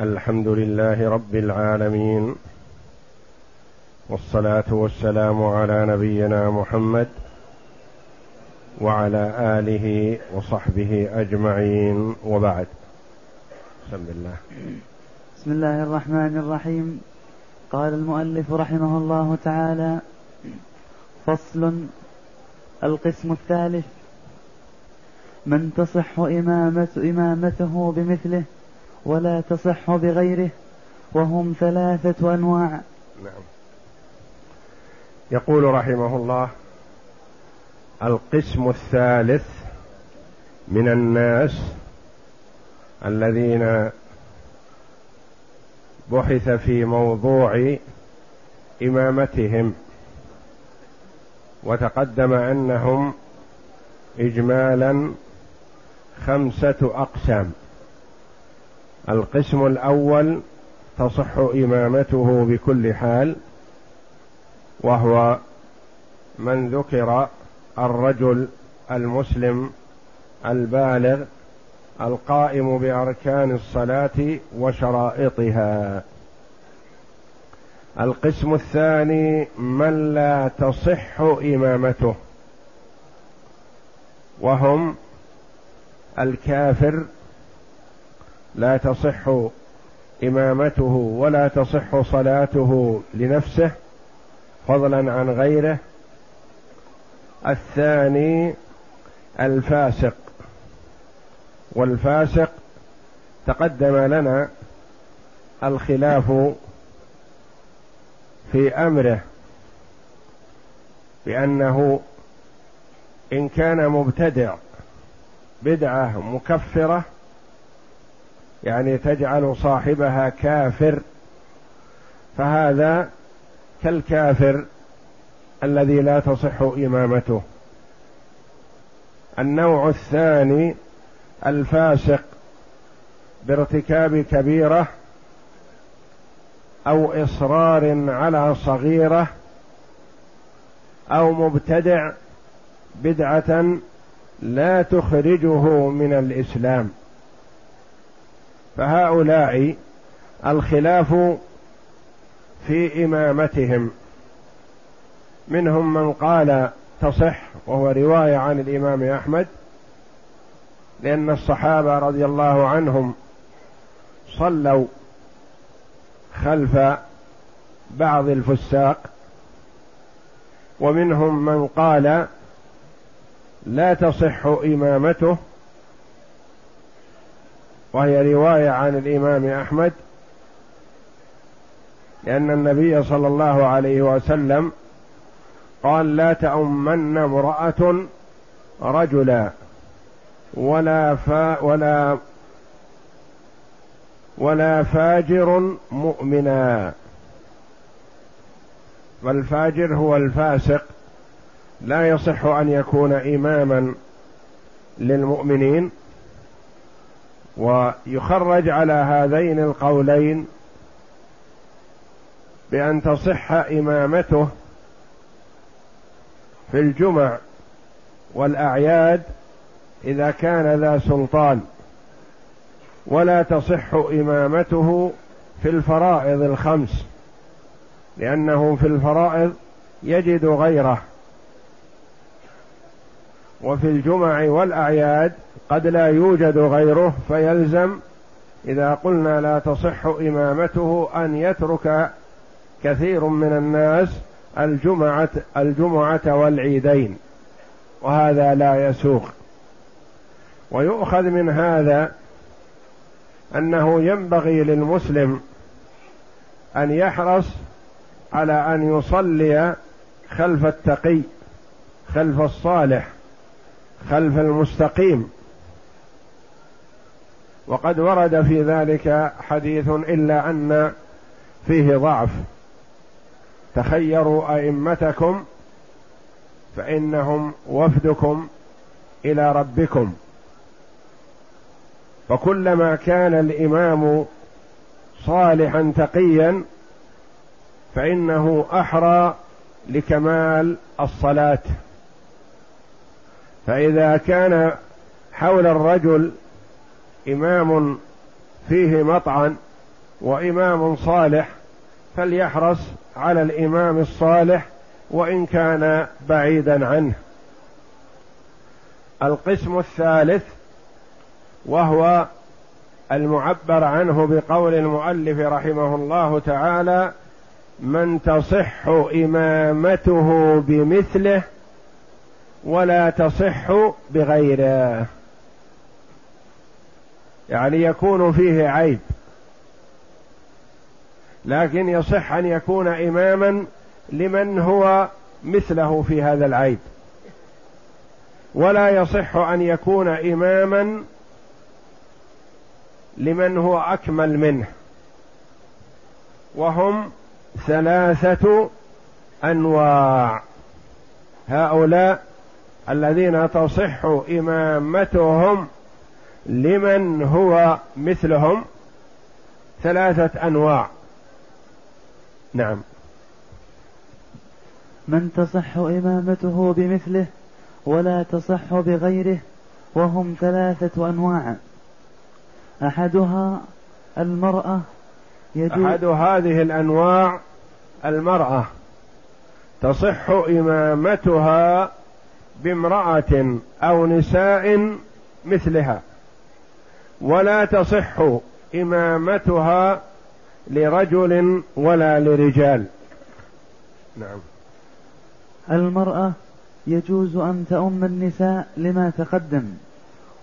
الحمد لله رب العالمين والصلاة والسلام على نبينا محمد وعلى آله وصحبه أجمعين وبعد. بسم الله. بسم الله الرحمن الرحيم. قال المؤلف رحمه الله تعالى فصل القسم الثالث من تصح إمامة إمامته بمثله ولا تصح بغيره وهم ثلاثة أنواع. نعم. يقول رحمه الله القسم الثالث من الناس الذين بحث في موضوع إمامتهم وتقدم أنهم إجمالا خمسة أقسام. القسم الأول تصح إمامته بكل حال وهو من ذكر الرجل المسلم البالغ القائم بأركان الصلاة وشرائطها. القسم الثاني من لا تصح إمامته وهم الكافر لا تصح إمامته ولا تصح صلاته لنفسه فضلا عن غيره. الثاني الفاسق. والفاسق تقدم لنا الخلاف في أمره بأنه إن كان مبتدع بدعة مكفرة يعني تجعل صاحبها كافر فهذا كالكافر الذي لا تصح إمامته. النوع الثاني الفاسق بارتكاب كبيرة أو إصرار على صغيرة أو مبتدع بدعة لا تخرجه من الإسلام. فهؤلاء الخلاف في إمامتهم. منهم من قال تصح وهو رواية عن الإمام أحمد لأن الصحابة رضي الله عنهم صلوا خلف بعض الفساق. ومنهم من قال لا تصح إمامته وهي رواية عن الإمام أحمد لأن النبي صلى الله عليه وسلم قال لا تؤمن امرأة رجلا ولا فا ولا ولا فاجر مؤمنا. والفاجر هو الفاسق لا يصح أن يكون إماما للمؤمنين ويخرج على هذين القولين بأن تصح إمامته في الجمع والأعياد إذا كان ذا سلطان ولا تصح إمامته في الفرائض الخمس لأنه في الفرائض يجد غيره وفي الجمع والأعياد قد لا يوجد غيره فيلزم إذا قلنا لا تصح إمامته أن يترك كثير من الناس الجمعة الجمعة والعيدين وهذا لا يسوق. ويؤخذ من هذا أنه ينبغي للمسلم أن يحرص على أن يصلي خلف التقي خلف الصالح خلف المستقيم. وقد ورد في ذلك حديث إلا أن فيه ضعف. تخيروا أئمتكم فإنهم وفدكم إلى ربكم. وكلما كان الإمام صالحا تقيا فإنه أحرى لكمال الصلاة. فإذا كان حول الرجل إمام فيه مطعن وإمام صالح فليحرص على الإمام الصالح وإن كان بعيدا عنه. القسم الثالث وهو المعبر عنه بقول المؤلف رحمه الله تعالى من تصح إمامته بمثله ولا تصح بغيره يعني يكون فيه عيب. لكن يصح أن يكون إماما لمن هو مثله في هذا العيب. ولا يصح أن يكون إماما لمن هو أكمل منه. وهم ثلاثة أنواع. هؤلاء الذين تصح إمامتهم لمن هو مثلهم ثلاثة أنواع. نعم. من تصح إمامته بمثله ولا تصح بغيره وهم ثلاثة أنواع. أحدها المرأة يجوز أحد هذه الأنواع المرأة. تصح إمامتها بامرأة أو نساء مثلها. ولا تصح إمامتها لرجل ولا لرجال. نعم. المرأة يجوز أن تؤم النساء لما تقدم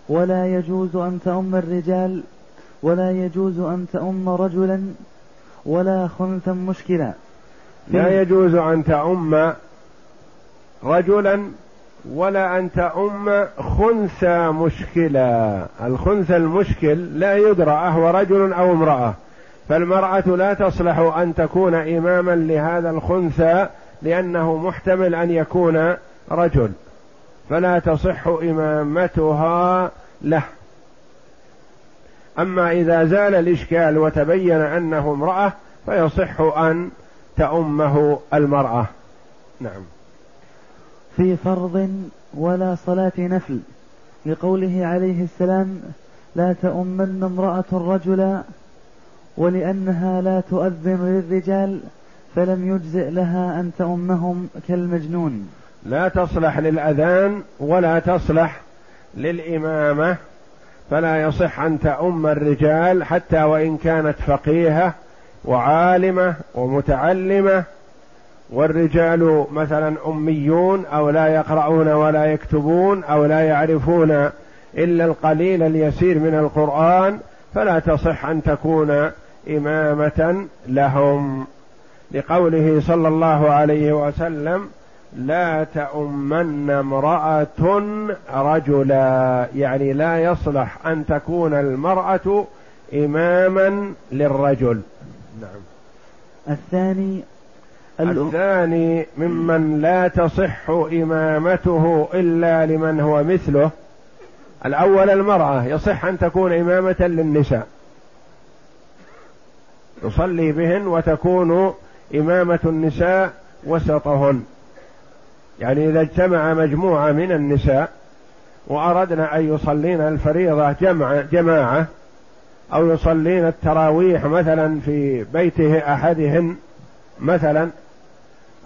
ولا يجوز أن تؤم الرجال ولا يجوز أن تؤم رجلا ولا خنثا مشكلا لا يجوز أن تؤم رجلا ولا أن تأم خنثى مشكلا الخنثى المشكل لا يدرى أهو رجل أو امرأة. فالمرأة لا تصلح أن تكون إماما لهذا الخنثى لأنه محتمل أن يكون رجل. فلا تصح إمامتها له. أما إذا زال الإشكال وتبين أنه امرأة فيصح أن تأمه المرأة. نعم. في فرض ولا صلاة نفل لقوله عليه السلام لا تؤمن امرأة رجلا ولأنها لا تؤذن للرجال فلم يجزئ لها أن تؤمهم كالمجنون. لا تصلح للأذان ولا تصلح للإمامة فلا يصح أن تؤم الرجال حتى وإن كانت فقيهة وعالمة ومتعلمة والرجال مثلا أميون أو لا يقرؤون ولا يكتبون أو لا يعرفون إلا القليل اليسير من القرآن فلا تصح أن تكون إمامة لهم. لقوله صلى الله عليه وسلم لا تؤمن امرأة رجلا. يعني لا يصلح أن تكون المرأة اماما للرجل. نعم. الثاني الثاني ممن لا تصح إمامته إلا لمن هو مثله. الأول المرأة يصح أن تكون إمامة للنساء. تصلي بهن وتكون إمامة النساء وسطهن. يعني إذا اجتمع مجموعة من النساء وأردنا أن يصلين الفريضة جمع جماعة أو يصلين التراويح مثلا في بيته أحدهن مثلا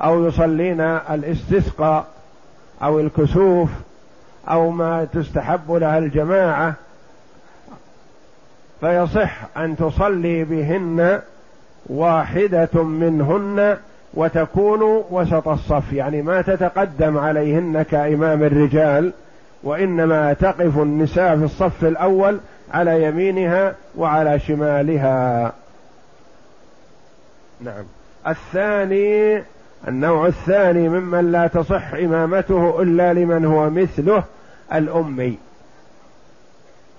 أو يصلين الاستسقاء أو الكسوف أو ما تستحب لها الجماعة فيصح أن تصلي بهن واحدة منهن وتكون وسط الصف يعني ما تتقدم عليهن كإمام الرجال وإنما تقف النساء في الصف الأول على يمينها وعلى شمالها. نعم. الثاني النوع الثاني ممن لا تصح إمامته إلا لمن هو مثله الأمي.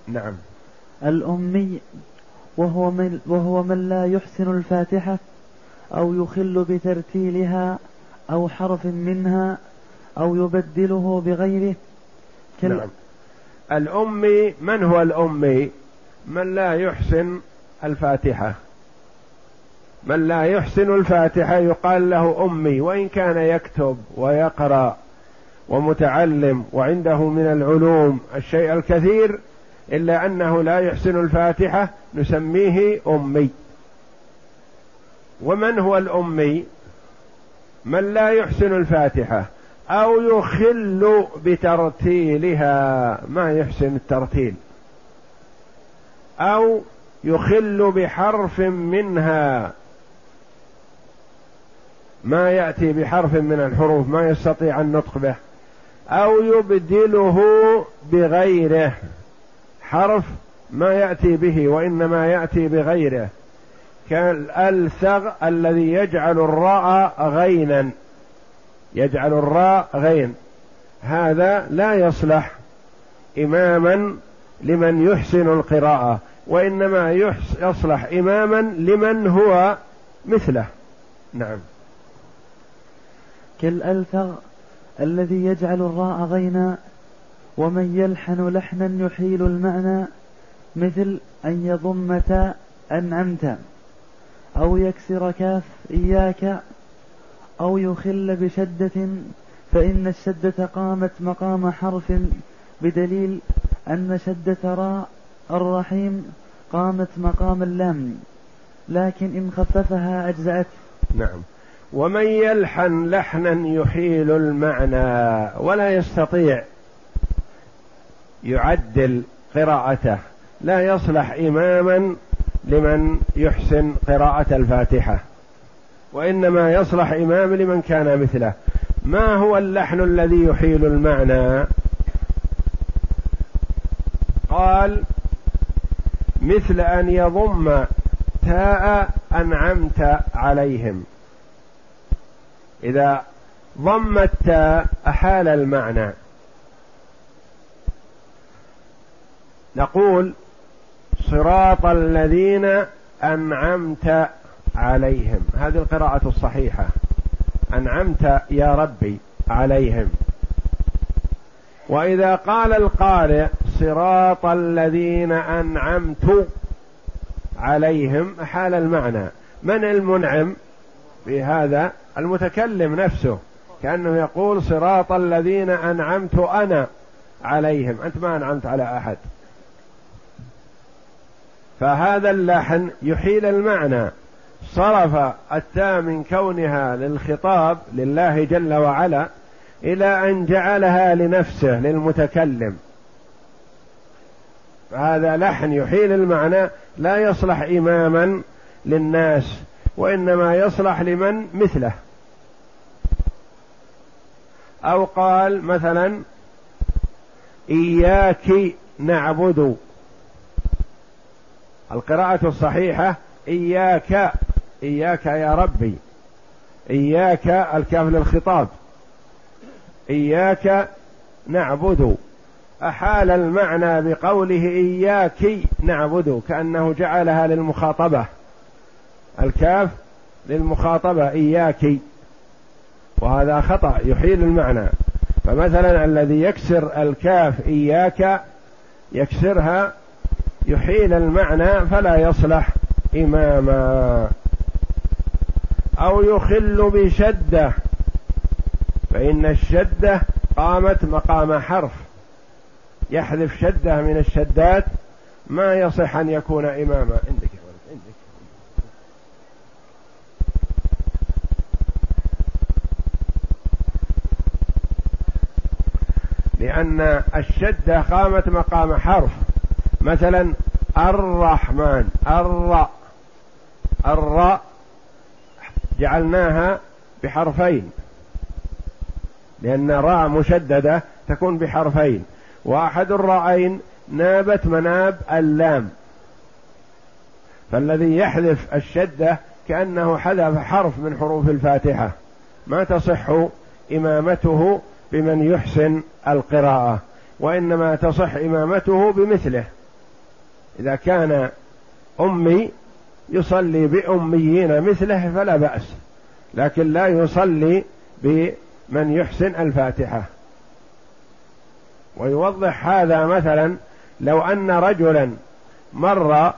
نعم. الأمي وهو من, وهو من لا يحسن الفاتحة أو يخل بترتيلها أو حرف منها أو يبدله بغيره. نعم. الأمي من هو الأمي؟ من لا يحسن الفاتحة. من لا يحسن الفاتحة يقال له أمي وإن كان يكتب ويقرأ ومتعلم وعنده من العلوم الشيء الكثير إلا أنه لا يحسن الفاتحة نسميه أمي. ومن هو الأمي؟ من لا يحسن الفاتحة أو يخل بترتيلها. ما يحسن الترتيل؟ أو يخل بحرف منها. ما يأتي بحرف من الحروف ما يستطيع النطق به. أو يبدله بغيره. حرف ما يأتي به وإنما يأتي بغيره. كالألسغ الذي يجعل الراء غينا. يجعل الراء غين. هذا لا يصلح إماما لمن يحسن القراءة وإنما يصلح إماما لمن هو مثله. نعم. كالألثغ الذي يجعل الراء غينا ومن يلحن لحنا يحيل المعنى مثل أن يضم تاء أنعمت أو يكسر كاف إياك أو يخل بشدة فإن الشدة قامت مقام حرف بدليل أن شدة راء الرحيم قامت مقام اللام لكن إن خففها أجزأت. نعم. ومن يلحن لحنا يحيل المعنى ولا يستطيع يعدل قراءته لا يصلح إماما لمن يحسن قراءة الفاتحة وإنما يصلح إمام لمن كان مثله. ما هو اللحن الذي يحيل المعنى؟ قال مثل أن يضم تاء أنعمت عليهم. إذا ضم التاء أحال المعنى. نقول صراط الذين أنعمت عليهم. هذه القراءة الصحيحة. أنعمت يا ربي عليهم. وإذا قال القارئ صراط الذين أنعمت عليهم حال المعنى. من المنعم في هذا المتكلم نفسه كأنه يقول صراط الذين أنعمت أنا عليهم. أنت ما أنعمت على أحد. فهذا اللحن يحيل المعنى. صرف التاء من كونها للخطاب لله جل وعلا إلى أن جعلها لنفسه للمتكلم. فهذا لحن يحيل المعنى لا يصلح إماما للناس وإنما يصلح لمن مثله. أو قال مثلا إياك نعبد. القراءة الصحيحة إياك إياك يا ربي. إياك الكاف للخطاب. إياك نعبد. أحال المعنى بقوله إياك نعبد كأنه جعلها للمخاطبة. الكاف للمخاطبة إياك. وهذا خطأ يحيل المعنى. فمثلا الذي يكسر الكاف إياك يكسرها يحيل المعنى فلا يصلح إماما. أو يخل بشدة فإن الشدة قامت مقام حرف. يحذف شدة من الشدات ما يصح أن يكون إماما. عندك عندك. لأن الشدة قامت مقام حرف. مثلا الرحمن الراء الراء جعلناها بحرفين. لأن راء مشددة تكون بحرفين. وأحد الرأين نابت مناب اللام. فالذي يحذف الشدة كأنه حذف حرف من حروف الفاتحة. ما تصح إمامته بمن يحسن القراءة وإنما تصح إمامته بمثله. إذا كان أمي يصلي بأميين مثله فلا بأس لكن لا يصلي بمن يحسن الفاتحة. ويوضح هذا مثلا لو أن رجلا مر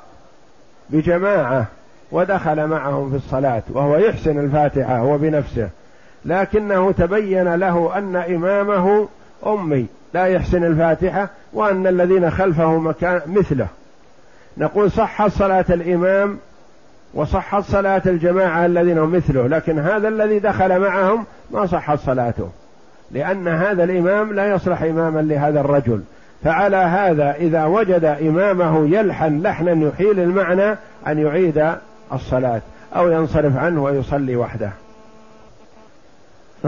بجماعة ودخل معهم في الصلاة وهو يحسن الفاتحة هو بنفسه لكنه تبين له أن إمامه أمي لا يحسن الفاتحة وأن الذين خلفه مكان مثله. نقول صح صلاة الإمام وصحت صلاة الجماعة الذين هم مثله لكن هذا الذي دخل معهم ما صحت صلاته لأن هذا الإمام لا يصلح إماما لهذا الرجل. فعلى هذا إذا وجد إمامه يلحن لحنا يحيل المعنى أن يعيد الصلاة أو ينصرف عنه ويصلي وحده.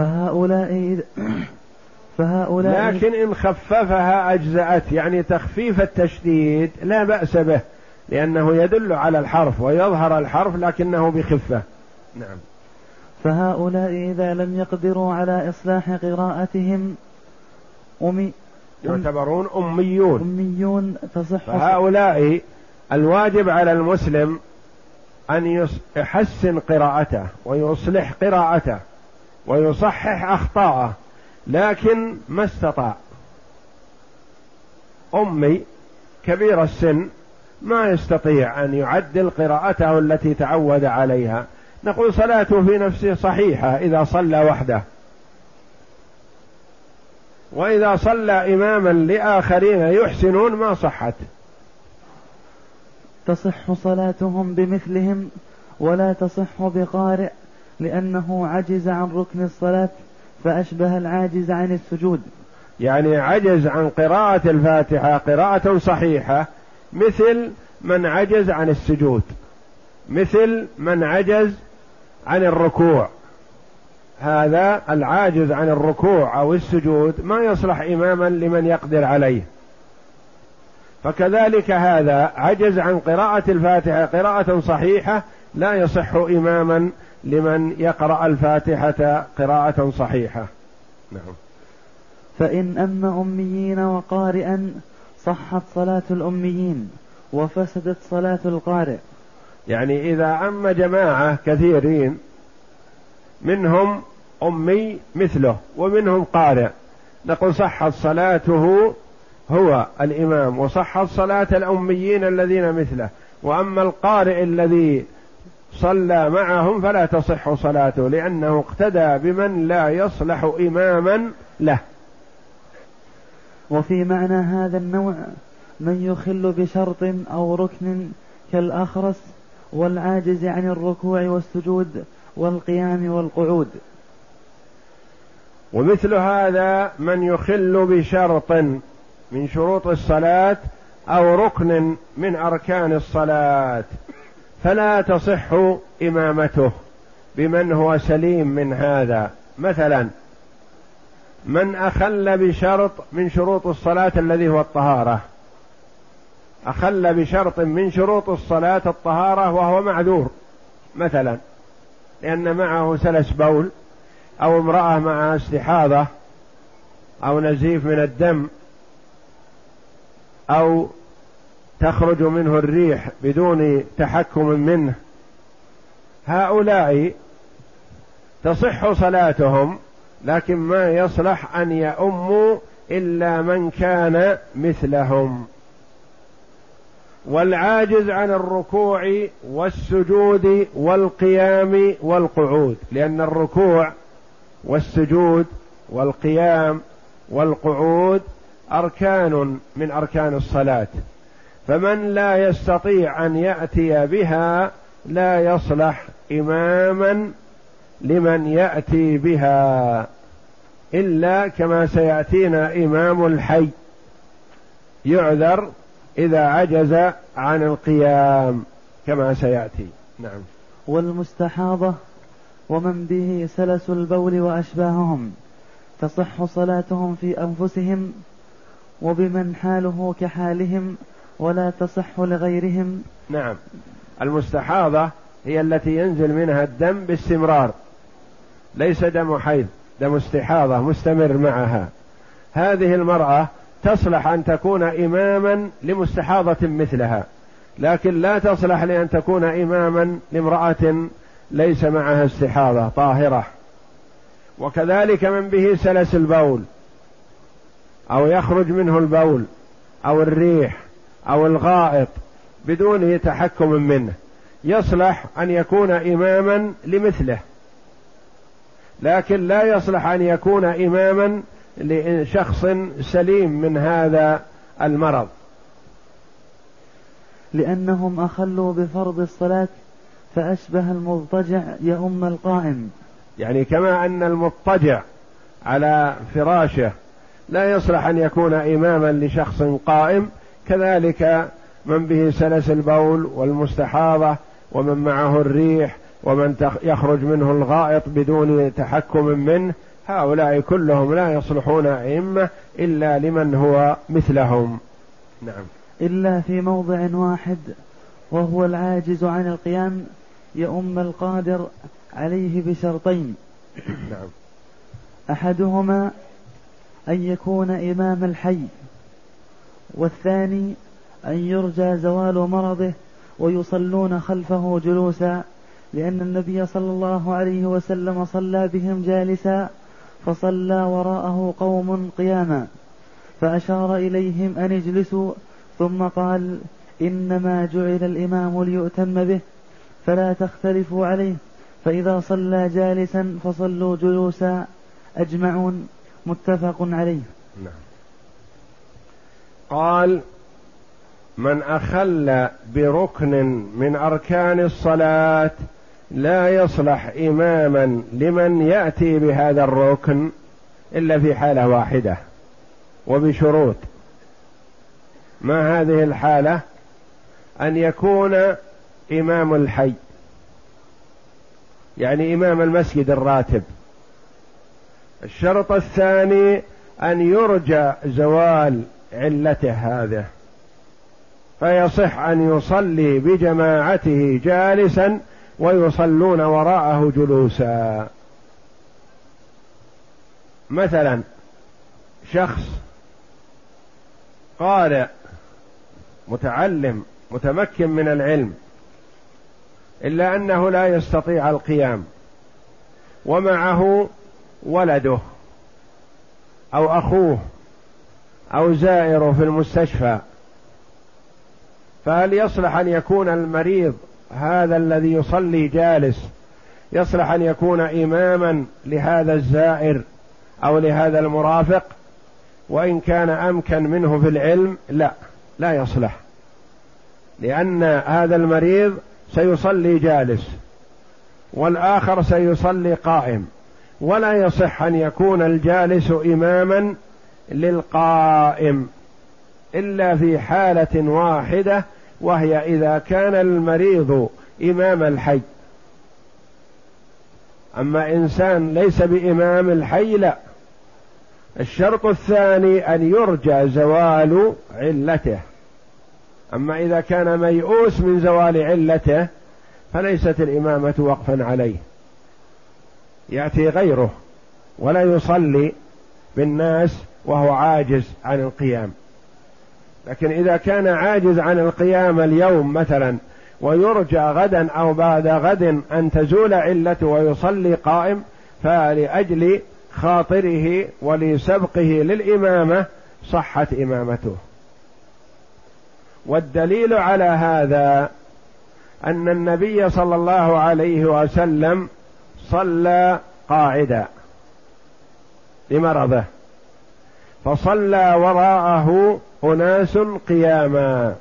فهؤلاء فهؤلاء لكن إن خففها أجزأت يعني تخفيف التشديد لا بأس به لأنه يدل على الحرف ويظهر الحرف لكنه بخفة. نعم. فهؤلاء إذا لم يقدروا على إصلاح قراءتهم أمي يعتبرون أميون. أميون تصح. فهؤلاء الواجب على المسلم أن يحسن قراءته ويصلح قراءته. ويصحح أخطاءه لكن ما استطاع. أمي كبير السن ما يستطيع أن يعدل قراءته التي تعود عليها. نقول صلاته في نفسه صحيحة إذا صلى وحده. وإذا صلى إماما لآخرين يحسنون ما صحت. تصح صلاتهم بمثلهم ولا تصح بقارئ لأنه عجز عن ركن الصلاة فأشبه العاجز عن السجود. يعني عجز عن قراءة الفاتحة قراءة صحيحة مثل من عجز عن السجود مثل من عجز عن الركوع. هذا العاجز عن الركوع أو السجود ما يصلح إماما لمن يقدر عليه. فكذلك هذا عجز عن قراءة الفاتحة قراءة صحيحة لا يصح إماما لمن يقرأ الفاتحة قراءة صحيحة. نعم. فإن أم أميين وقارئا صحت صلاة الأميين وفسدت صلاة القارئ. يعني إذا أم جماعة كثيرين منهم أمي مثله ومنهم قارئ. نقول صحت صلاته هو الإمام وصحت صلاة الأميين الذين مثله. وأما القارئ الذي صلى معهم فلا تصح صلاته لأنه اقتدى بمن لا يصلح إماما له. وفي معنى هذا النوع من يخل بشرط أو ركن كالأخرس والعاجز عن الركوع والسجود والقيام والقعود. ومثل هذا من يخل بشرط من شروط الصلاة أو ركن من أركان الصلاة. فلا تصح إمامته بمن هو سليم من هذا. مثلا من أخل بشرط من شروط الصلاة الذي هو الطهارة. أخل بشرط من شروط الصلاة الطهارة وهو معذور. مثلا لأن معه سلس بول أو امرأة مع استحاضة أو نزيف من الدم أو تخرج منه الريح بدون تحكم منه. هؤلاء تصح صلاتهم لكن ما يصلح أن يؤموا إلا من كان مثلهم. والعاجز عن الركوع والسجود والقيام والقعود لأن الركوع والسجود والقيام والقعود أركان من أركان الصلاة. فمن لا يستطيع أن يأتي بها لا يصلح إماما لمن يأتي بها إلا كما سيأتينا إمام الحي يعذر إذا عجز عن القيام كما سيأتي. نعم. والمستحاضة ومن به سلس البول وأشباههم تصح صلاتهم في أنفسهم وبمن حاله كحالهم ولا تصح لغيرهم. نعم. المستحاضة هي التي ينزل منها الدم باستمرار. ليس دم حيض دم استحاضة مستمر معها. هذه المرأة تصلح أن تكون إماما لمستحاضة مثلها. لكن لا تصلح لأن تكون إماما لامرأة ليس معها استحاضة طاهرة. وكذلك من به سلس البول أو يخرج منه البول أو الريح. أو الغائط بدون تحكم منه يصلح أن يكون إماما لمثله. لكن لا يصلح أن يكون إماما لشخص سليم من هذا المرض. لأنهم أخلوا بفرض الصلاة فأشبه المضطجع يؤم القائم. يعني كما أن المضطجع على فراشه لا يصلح أن يكون إماما لشخص قائم كذلك من به سلس البول والمستحاضة ومن معه الريح ومن يخرج منه الغائط بدون تحكم منه هؤلاء كلهم لا يصلحون أئمة إلا لمن هو مثلهم. نعم. إلا في موضع واحد وهو العاجز عن القيام يؤم القادر عليه بشرطين. نعم. أحدهما أن يكون إمام الحي. والثاني أن يرجى زوال مرضه ويصلون خلفه جلوسا لأن النبي صلى الله عليه وسلم صلى بهم جالسا فصلى وراءه قوم قياما. فأشار إليهم أن اجلسوا ثم قال إنما جعل الإمام ليؤتم به فلا تختلفوا عليه فإذا صلى جالسا فصلوا جلوسا أجمعون متفق عليه. نعم. قال من أخل بركن من أركان الصلاة لا يصلح إماما لمن يأتي بهذا الركن إلا في حالة واحدة وبشروط. ما هذه الحالة؟ أن يكون إمام الحي يعني إمام المسجد الراتب. الشرط الثاني أن يرجى زوال علته هذه فيصح أن يصلي بجماعته جالسا ويصلون وراءه جلوسا. مثلا شخص قارئ متعلم متمكن من العلم إلا أنه لا يستطيع القيام ومعه ولده أو أخوه أو زائره في المستشفى. فهل يصلح أن يكون المريض هذا الذي يصلي جالس يصلح أن يكون إماما لهذا الزائر أو لهذا المرافق؟ وإن كان أمكن منه في العلم لا لا يصلح. لأن هذا المريض سيصلي جالس والآخر سيصلي قائم. ولا يصح أن يكون الجالس إماما للقائم إلا في حالة واحدة وهي إذا كان المريض إمام الحي. أما إنسان ليس بإمام الحي لا. الشرط الثاني أن يرجى زوال علته. أما إذا كان ميؤوس من زوال علته فليست الإمامة وقفا عليه. يأتي غيره ولا يصلي بالناس وهو عاجز عن القيام. لكن إذا كان عاجز عن القيام اليوم مثلا ويرجى غدا أو بعد غد أن تزول علته ويصلي قائم فلأجل خاطره ولسبقه للإمامة صحت إمامته. والدليل على هذا أن النبي صلى الله عليه وسلم صلى قاعدا لمرضه. فصلى وراءه أناس قياما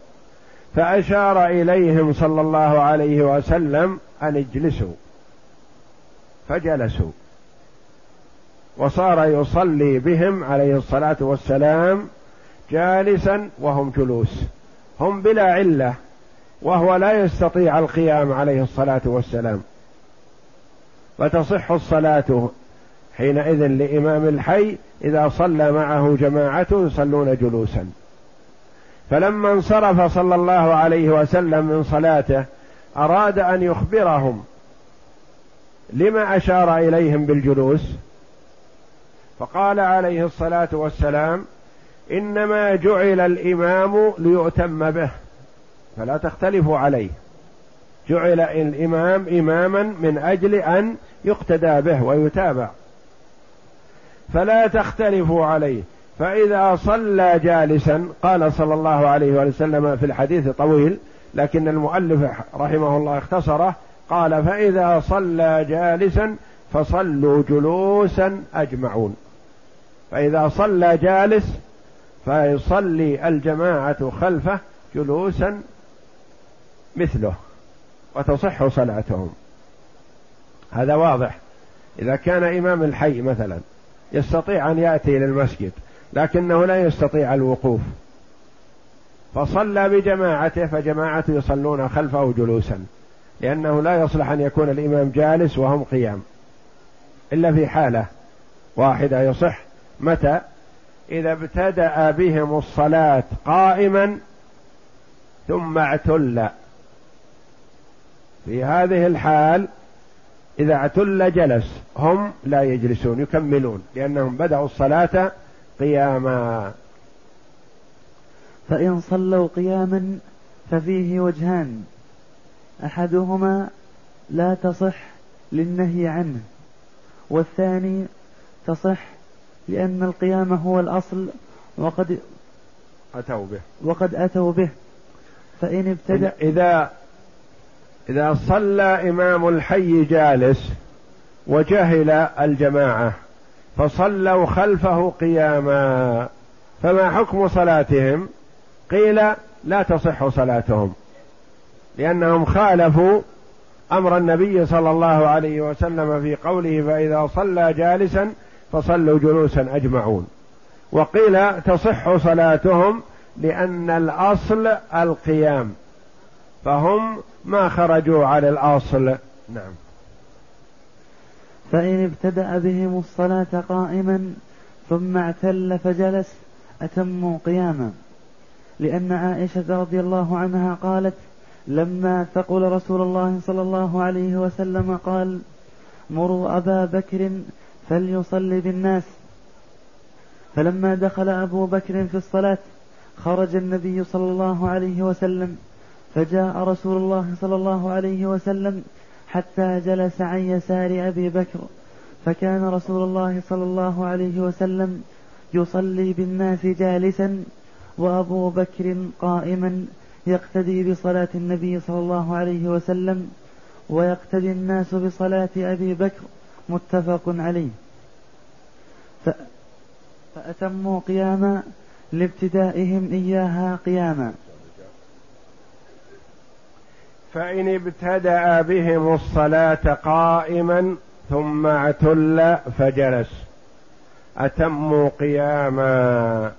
فأشار إليهم صلى الله عليه وسلم أن اجلسوا فجلسوا وصار يصلي بهم عليه الصلاة والسلام جالسا وهم جلوس هم بلا علة وهو لا يستطيع القيام عليه الصلاة والسلام. فتصح الصلاة حينئذ لإمام الحي إذا صلى معه جماعته يصلون جلوسا. فلما انصرف صلى الله عليه وسلم من صلاته أراد أن يخبرهم لما أشار إليهم بالجلوس. فقال عليه الصلاة والسلام إنما جعل الإمام ليؤتم به فلا تختلفوا عليه. جعل الإمام إماما من أجل أن يقتدى به ويتابع. فلا تختلفوا عليه. فإذا صلى جالسا قال صلى الله عليه وسلم في الحديث طويل لكن المؤلف رحمه الله اختصره قال فإذا صلى جالسا فصلوا جلوسا أجمعون. فإذا صلى جالس فيصلي الجماعة خلفه جلوسا مثله وتصح صلاتهم. هذا واضح. إذا كان إمام الحي مثلا يستطيع أن يأتي إلى المسجد لكنه لا يستطيع الوقوف. فصلى بجماعته فجماعته يصلون خلفه جلوسا لأنه لا يصلح أن يكون الإمام جالس وهم قيام إلا في حالة واحدة يصح. متى؟ إذا ابتدأ بهم الصلاة قائما ثم اعتل. في هذه الحال إذا اعتل جلس هم لا يجلسون يكملون لأنهم بدأوا الصلاة قياما. فإن صلوا قياما ففيه وجهان أحدهما لا تصح للنهي عنه والثاني تصح لأن القيام هو الأصل وقد أتوا به. وقد أتوا به. فإن ابتدأ إذا إذا صلى إمام الحي جالس وجهل الجماعة فصلوا خلفه قياما فما حكم صلاتهم؟ قيل لا تصح صلاتهم لأنهم خالفوا أمر النبي صلى الله عليه وسلم في قوله فإذا صلى جالسا فصلوا جلوسا أجمعون. وقيل تصح صلاتهم لأن الأصل القيام. فهم ما خرجوا على الأصل. نعم. فإن ابتدأ بهم الصلاة قائما ثم اعتل فجلس أتموا قياما. لأن عائشة رضي الله عنها قالت لما ثقل رسول الله صلى الله عليه وسلم قال مروا أبا بكر فليصلي بالناس. فلما دخل أبو بكر في الصلاة خرج النبي صلى الله عليه وسلم فجاء رسول الله صلى الله عليه وسلم حتى جلس عن يسار أبي بكر فكان رسول الله صلى الله عليه وسلم يصلي بالناس جالسا وأبو بكر قائما يقتدي بصلاة النبي صلى الله عليه وسلم ويقتدي الناس بصلاة أبي بكر متفق عليه. فأتموا قياما لابتدائهم إياها قياما. فإن ابتدأ بهم الصلاة قائما ثم اعتل فجلس. أتموا قياما.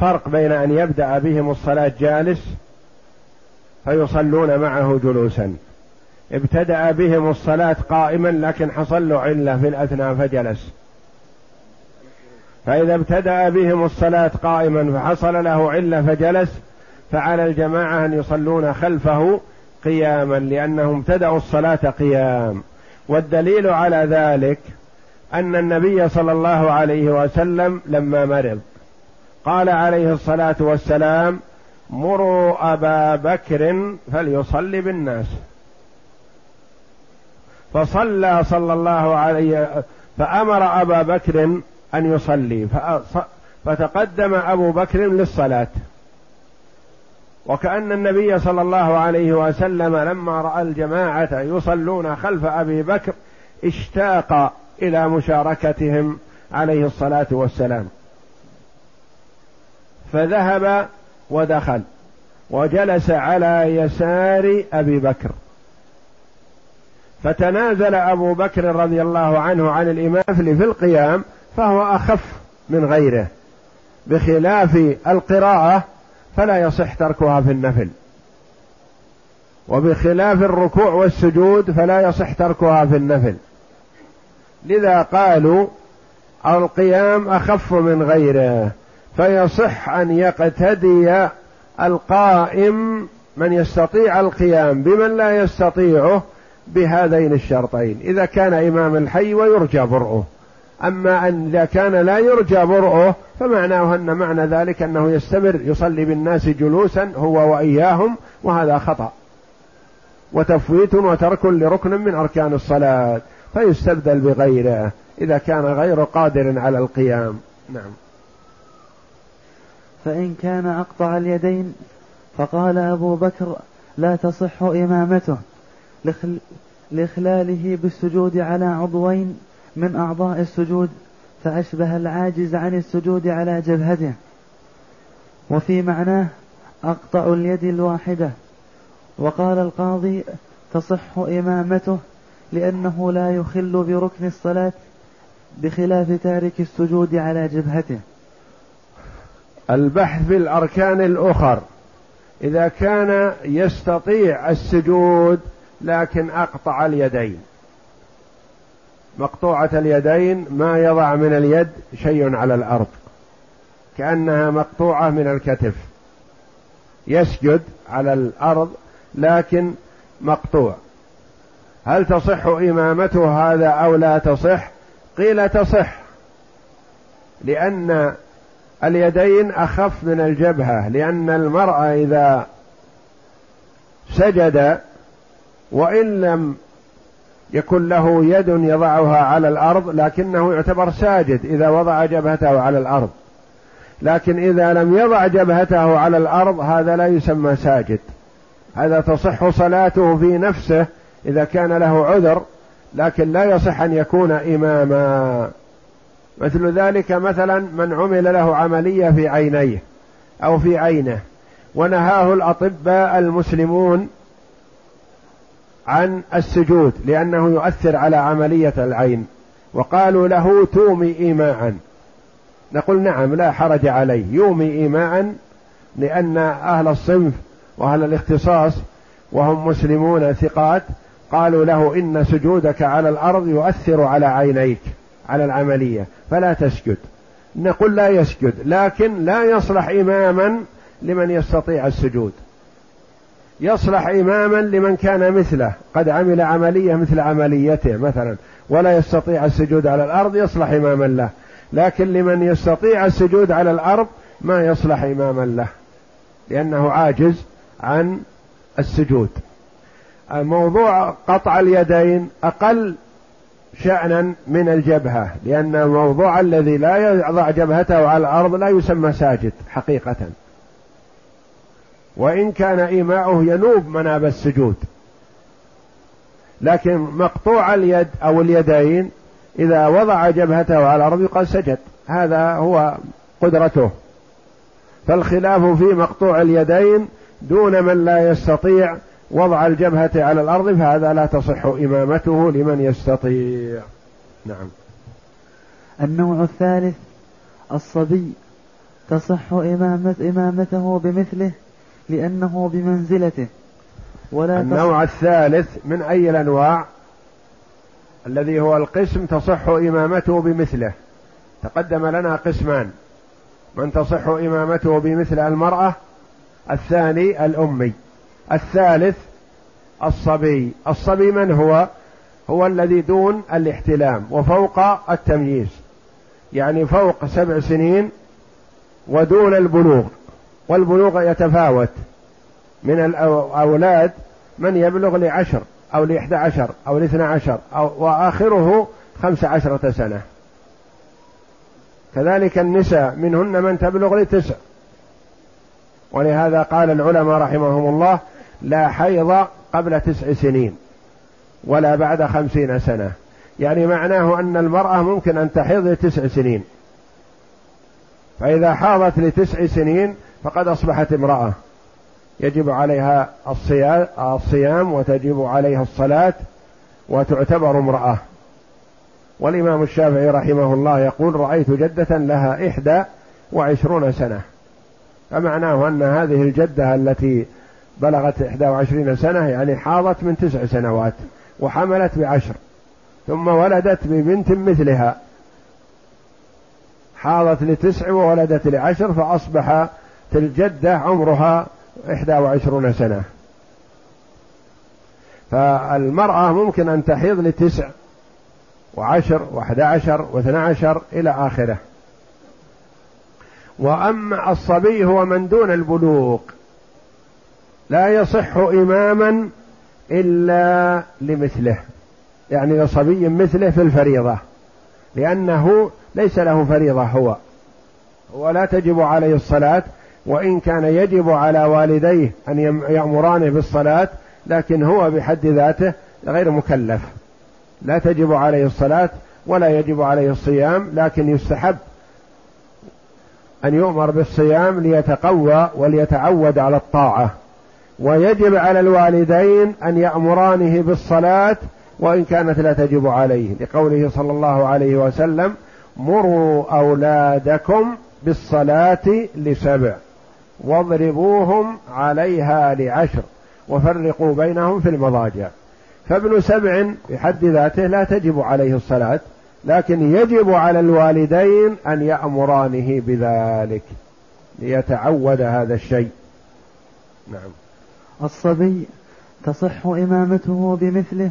فرق بين أن يبدأ بهم الصلاة جالس فيصلون معه جلوسا. ابتدأ بهم الصلاة قائما لكن حصل له علة في الأثناء فجلس. فإذا ابتدأ بهم الصلاة قائما فحصل له علة فجلس فعلى الجماعة أن يصلون خلفه قياما لأنهم ابتدأوا الصلاة قيام. والدليل على ذلك أن النبي صلى الله عليه وسلم لما مرض قال عليه الصلاة والسلام مروا أبا بكر فليصلي بالناس. فصلى صلى الله عليه فأمر أبا بكر أن يصلي فتقدم أبو بكر للصلاة. وكأن النبي صلى الله عليه وسلم لما رأى الجماعة يصلون خلف أبي بكر اشتاق إلى مشاركتهم عليه الصلاة والسلام. فذهب ودخل وجلس على يسار أبي بكر. فتنازل أبو بكر رضي الله عنه عن الإمام في القيام فهو أخف من غيره بخلاف القراءة فلا يصح تركها في النفل. وبخلاف الركوع والسجود فلا يصح تركها في النفل. لذا قالوا القيام أخف من غيره فيصح أن يقتدي القائم من يستطيع القيام بمن لا يستطيعه بهذين الشرطين. إذا كان إمام الحي ويرجى برؤه. أما أن إذا كان لا يرجى برؤه فمعناه أن معنى ذلك أنه يستمر يصلي بالناس جلوسا هو وإياهم وهذا خطأ. وتفويت وترك لركن من أركان الصلاة فيستبدل بغيره إذا كان غير قادر على القيام. نعم. فإن كان أقطع اليدين فقال أبو بكر لا تصح إمامته لإخلاله بالسجود على عضوين من أعضاء السجود فأشبه العاجز عن السجود على جبهته. وفي معناه أقطع اليد الواحدة. وقال القاضي تصح إمامته لأنه لا يخل بركن الصلاة بخلاف تارك السجود على جبهته. البحث في الأركان الأخر إذا كان يستطيع السجود لكن أقطع اليدين. مقطوعة اليدين ما يضع من اليد شيء على الأرض كأنها مقطوعة من الكتف. يسجد على الأرض لكن مقطوع. هل تصح إمامته هذا أو لا تصح؟ قيل تصح لأن اليدين أخف من الجبهة لأن المرأة إذا سجد وإن لم يكن له يد يضعها على الأرض لكنه يعتبر ساجد إذا وضع جبهته على الأرض. لكن إذا لم يضع جبهته على الأرض هذا لا يسمى ساجد. هذا تصح صلاته في نفسه إذا كان له عذر لكن لا يصح أن يكون إماما. مثل ذلك مثلا من عمل له عملية في عينيه أو في عينه ونهاه الأطباء المسلمون عن السجود لأنه يؤثر على عملية العين. وقالوا له تومي إيماء. نقول نعم لا حرج عليه. يومي إيماء لأن أهل الصنف وأهل الاختصاص وهم مسلمون ثقات قالوا له إن سجودك على الأرض يؤثر على عينيك على العملية فلا تسجد. نقول لا يسجد لكن لا يصلح إماما لمن يستطيع السجود. يصلح إماما لمن كان مثله. قد عمل عملية مثل عمليته مثلا. ولا يستطيع السجود على الأرض يصلح إماما له. لكن لمن يستطيع السجود على الأرض ما يصلح إماما له. لأنه عاجز عن السجود. موضوع قطع اليدين أقل شأنا من الجبهة. لأن الموضوع الذي لا يضع جبهته على الأرض لا يسمى ساجد حقيقة. وإن كان إيماؤه ينوب مناب السجود. لكن مقطوع اليد أو اليدين إذا وضع جبهته على الأرض يقال سجد. هذا هو قدرته. فالخلاف في مقطوع اليدين دون من لا يستطيع وضع الجبهة على الأرض فهذا لا تصح إمامته لمن يستطيع. نعم. النوع الثالث الصبي. تصح إمامة إمامته بمثله لأنه بمنزلته. ولا النوع الثالث من أي الأنواع الذي هو القسم تصح إمامته بمثله. تقدم لنا قسمان. من تصح إمامته بمثل المرأة؟ الثاني الأمي. الثالث الصبي. الصبي من هو؟ هو الذي دون الاحتلام وفوق التمييز. يعني فوق سبع سنين ودون البلوغ. والبلوغ يتفاوت. من الأولاد من يبلغ لعشر أو لإحدى عشر أو لاثنى عشر أو وآخره خمس عشرة سنة. كذلك النساء منهن من تبلغ لتسع. ولهذا قال العلماء رحمهم الله لا حيض قبل تسع سنين ولا بعد خمسين سنة. يعني معناه أن المرأة ممكن أن تحيض لتسع سنين. فإذا حاضت لتسع سنين فقد أصبحت امرأة. يجب عليها الصيام وتجب عليها الصلاة وتعتبر امرأة. والإمام الشافعي رحمه الله يقول رأيت جدة لها إحدى وعشرون سنة. فمعناه أن هذه الجدة التي بلغت إحدى وعشرين سنة يعني حاضت من تسع سنوات وحملت بعشر ثم ولدت ببنت مثلها. حاضت لتسع وولدت لعشر فأصبح الجدة عمرها إحدى وعشرون سنة. فالمرأة ممكن أن تحيض لتسع وعشر واحد عشر واثنى عشر إلى آخره. وأما الصبي هو من دون البلوغ لا يصح إماما إلا لمثله يعني لصبي مثله في الفريضة لأنه ليس له فريضة هو. ولا تجب عليه الصلاة وإن كان يجب على والديه أن يأمرانه بالصلاة لكن هو بحد ذاته غير مكلف. لا تجب عليه الصلاة ولا يجب عليه الصيام لكن يستحب أن يؤمر بالصيام ليتقوى وليتعود على الطاعة. ويجب على الوالدين أن يأمرانه بالصلاة وإن كانت لا تجب عليه. لقوله صلى الله عليه وسلم مروا أولادكم بالصلاة لسبع. واضربوهم عليها لعشر وفرقوا بينهم في المضاجع. فابن سبع بحد ذاته لا تجب عليه الصلاة لكن يجب على الوالدين أن يأمرانه بذلك ليتعود هذا الشيء. نعم. الصبي تصح إمامته بمثله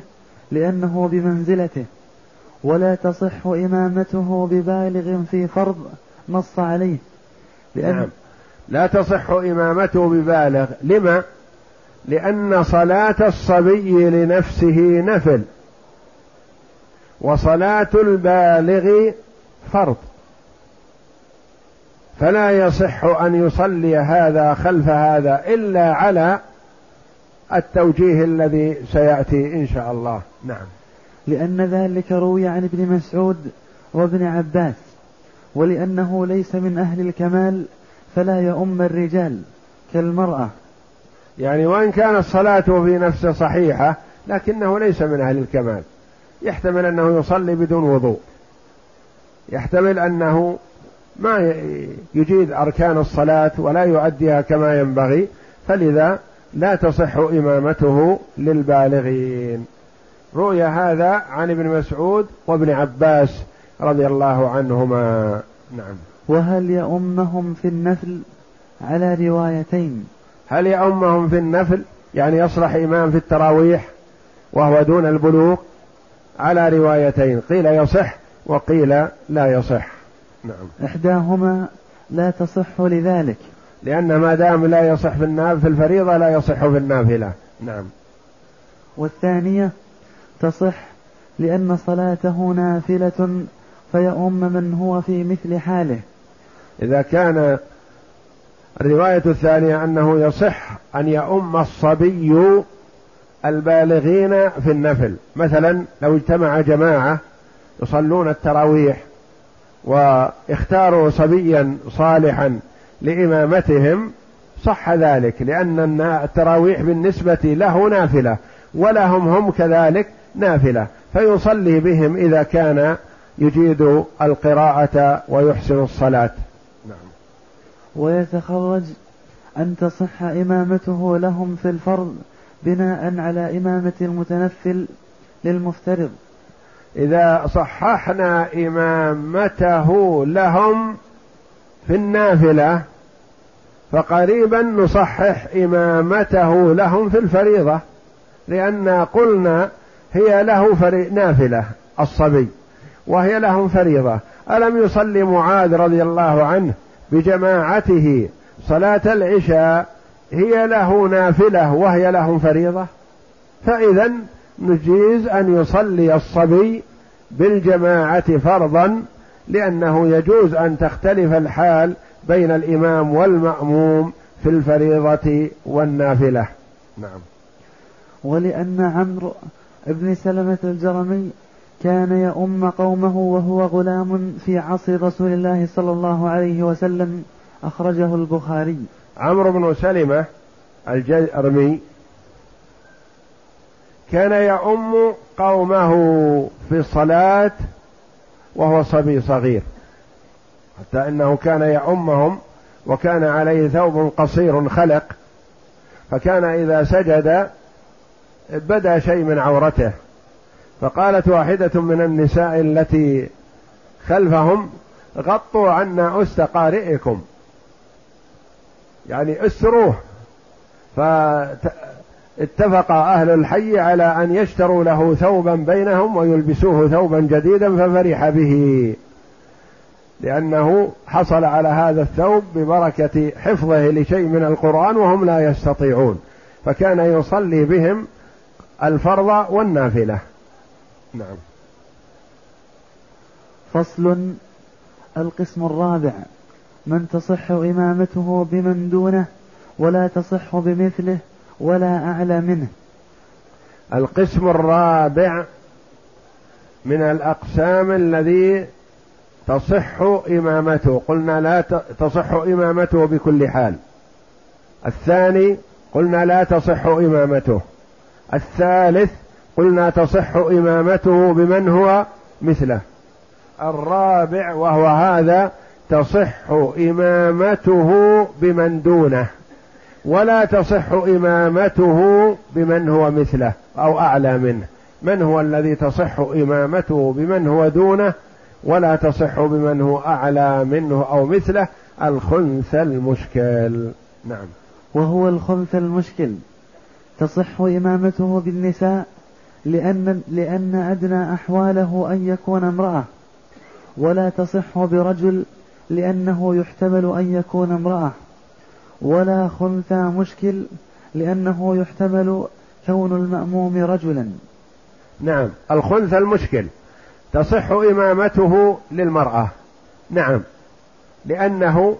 لأنه بمنزلته ولا تصح إمامته ببالغ في فرض نص عليه لأن نعم. لا تصح إمامته ببالغ. لما؟ لأن صلاة الصبي لنفسه نفل. وصلاة البالغ فرض. فلا يصح أن يصلي هذا خلف هذا إلا على التوجيه الذي سيأتي إن شاء الله. نعم. لأن ذلك روي عن ابن مسعود وابن عباس ولأنه ليس من أهل الكمال فلا يؤم الرجال كالمرأة. يعني وإن كانت صلاته في نفسه صحيحة لكنه ليس من أهل الكمال. يحتمل أنه يصلي بدون وضوء. يحتمل أنه ما يجيد أركان الصلاة ولا يؤديها كما ينبغي فلذا لا تصح إمامته للبالغين. روي هذا عن ابن مسعود وابن عباس رضي الله عنهما. نعم. وهل يؤمهم في النفل على روايتين؟ هل يؤمهم في النفل؟ يعني يصلح إمام في التراويح وهو دون البلوغ على روايتين قيل يصح وقيل لا يصح. نعم. إحداهما لا تصح لذلك. لأن ما دام لا يصح في النافلة في الفريضة لا يصح في النافلة. نعم. والثانية تصح لأن صلاته نافلة فيؤم من هو في مثل حاله. إذا كان الرواية الثانية أنه يصح أن يؤم الصبي البالغين في النفل. مثلا لو اجتمع جماعة يصلون التراويح واختاروا صبيا صالحا لإمامتهم صح ذلك لأن التراويح بالنسبة له نافلة ولهم هم كذلك نافلة. فيصلي بهم إذا كان يجيد القراءة ويحسن الصلاة. ويتخرج أن تصح إمامته لهم في الفرض بناء على إمامة المتنفل للمفترض. إذا صححنا إمامته لهم في النافلة فقريبا نصحح إمامته لهم في الفريضة لأن قلنا هي له فري... نافلة الصبي وهي لهم فريضة. ألم يصلي معاذ رضي الله عنه؟ بجماعته صلاة العشاء هي له نافلة وهي لهم فريضة. فإذا نجيز أن يصلي الصبي بالجماعة فرضا لأنه يجوز أن تختلف الحال بين الإمام والمأموم في الفريضة والنافلة. نعم. ولأن عمرو بن سلمة الجرمي كان يؤم قومه وهو غلام في عصر رسول الله صلى الله عليه وسلم أخرجه البخاري. عمرو بن سلمة الجرمي كان يؤم قومه في الصلاة وهو صبي صغير حتى إنه كان يعمهم وكان عليه ثوب قصير خلق فكان إذا سجد بدا شيء من عورته. فقالت واحدة من النساء التي خلفهم غطوا عنا أست قارئكم. يعني أسروه. فاتفق أهل الحي على أن يشتروا له ثوبا بينهم ويلبسوه ثوبا جديدا ففرح به. لأنه حصل على هذا الثوب ببركة حفظه لشيء من القرآن وهم لا يستطيعون. فكان يصلي بهم الفرض والنافلة. نعم. فصل القسم الرابع. من تصح إمامته بمن دونه ولا تصح بمثله ولا أعلى منه. القسم الرابع من الأقسام الذي تصح إمامته. قلنا لا تصح إمامته بكل حال. الثاني قلنا لا تصح إمامته. الثالث قلنا تصح إمامته بمن هو مثله. الرابع وهو هذا تصح إمامته بمن دونه. ولا تصح إمامته بمن هو مثله أو أعلى منه. من هو الذي تصح إمامته بمن هو دونه؟ ولا تصح بمن هو أعلى منه أو مثله؟ الخنث المشكل. نعم. وهو الخنث المشكل. تصح إمامته بالنساء؟ لأن, لأن أدنى أحواله أن يكون امرأة ولا تصح برجل لأنه يحتمل أن يكون امرأة ولا خنثى مشكل لأنه يحتمل كون المأموم رجلا. نعم. الخنثى المشكل. تصح إمامته للمرأة. نعم. لأنه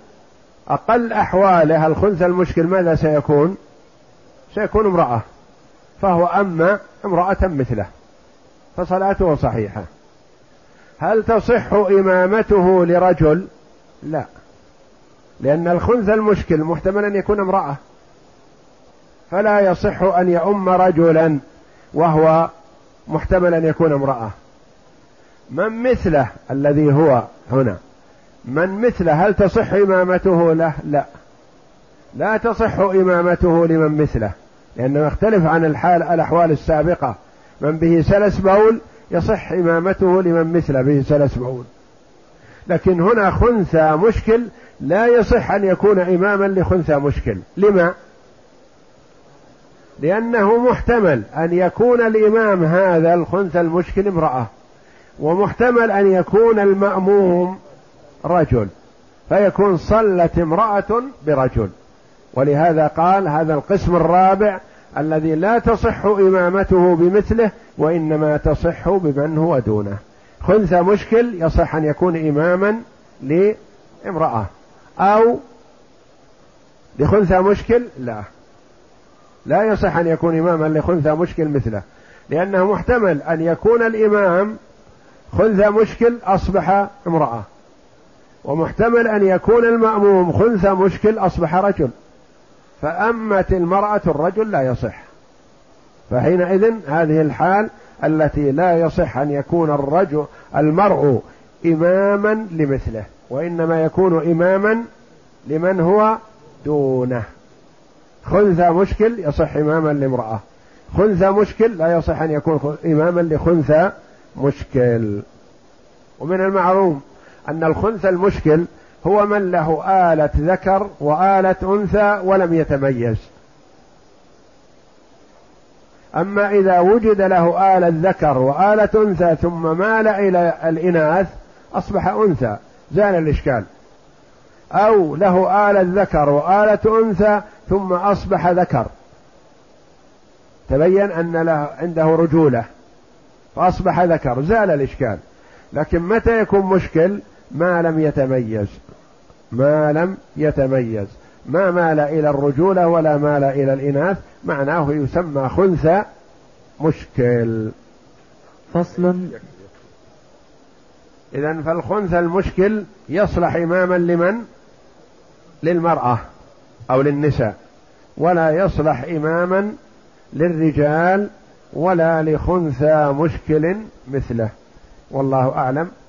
أقل أحواله الخنثى المشكل ماذا سيكون؟ سيكون امرأة. فهو أما امرأة مثله فصلاته صحيحة. هل تصح إمامته لرجل؟ لا لأن الخنث المشكل محتمل أن يكون امرأة. فلا يصح أن يؤم رجلا وهو محتمل أن يكون امرأة. من مثله الذي هو هنا من مثله هل تصح إمامته؟ له لا. لا تصح إمامته لمن مثله. لأنه يختلف عن الحال الأحوال السابقة. من به سلس بول يصح إمامته لمن مثله به سلس بول. لكن هنا خنثى مشكل لا يصح أن يكون إماما لخنثى مشكل. لما؟ لأنه محتمل أن يكون الإمام هذا الخنثى المشكل امرأة ومحتمل أن يكون المأموم رجل فيكون صلت امرأة برجل. ولهذا قال هذا القسم الرابع الذي لا تصح إمامته بمثله وإنما تصح بمن هو دونه. خنثى مشكل يصح أن يكون إماما لامرأة أو لخنثى مشكل لا. لا يصح أن يكون إماما لخنثى مشكل مثله لأنه محتمل أن يكون الإمام خنثى مشكل أصبح امرأة ومحتمل أن يكون المأموم خنثى مشكل أصبح رجل. فأمت المرأة الرجل لا يصح. فحينئذ هذه الحال التي لا يصح أن يكون الرجل المرء إماما لمثله وإنما يكون إماما لمن هو دونه. خنثى مشكل يصح إماما لامرأة. خنثى مشكل لا يصح أن يكون إماما لخنثى مشكل. ومن المعلوم أن الخنثى المشكل هو من له آلة ذكر وآلة أنثى ولم يتميز. أما إذا وجد له آلة ذكر وآلة أنثى ثم مال إلى الإناث أصبح أنثى زال الإشكال. أو له آلة ذكر وآلة أنثى ثم أصبح ذكر. تبين أن له عنده رجولة فأصبح ذكر زال الإشكال. لكن متى يكون مشكل؟ ما لم يتميز. ما لم يتميز. ما مال إلى الرجولة ولا مال إلى الإناث. معناه يسمى خنثى مشكل. فصل. إذا فالخنثى المشكل يصلح إماما لمن؟ للمرأة أو للنساء. ولا يصلح إماما للرجال ولا لخنثى مشكل مثله. والله أعلم.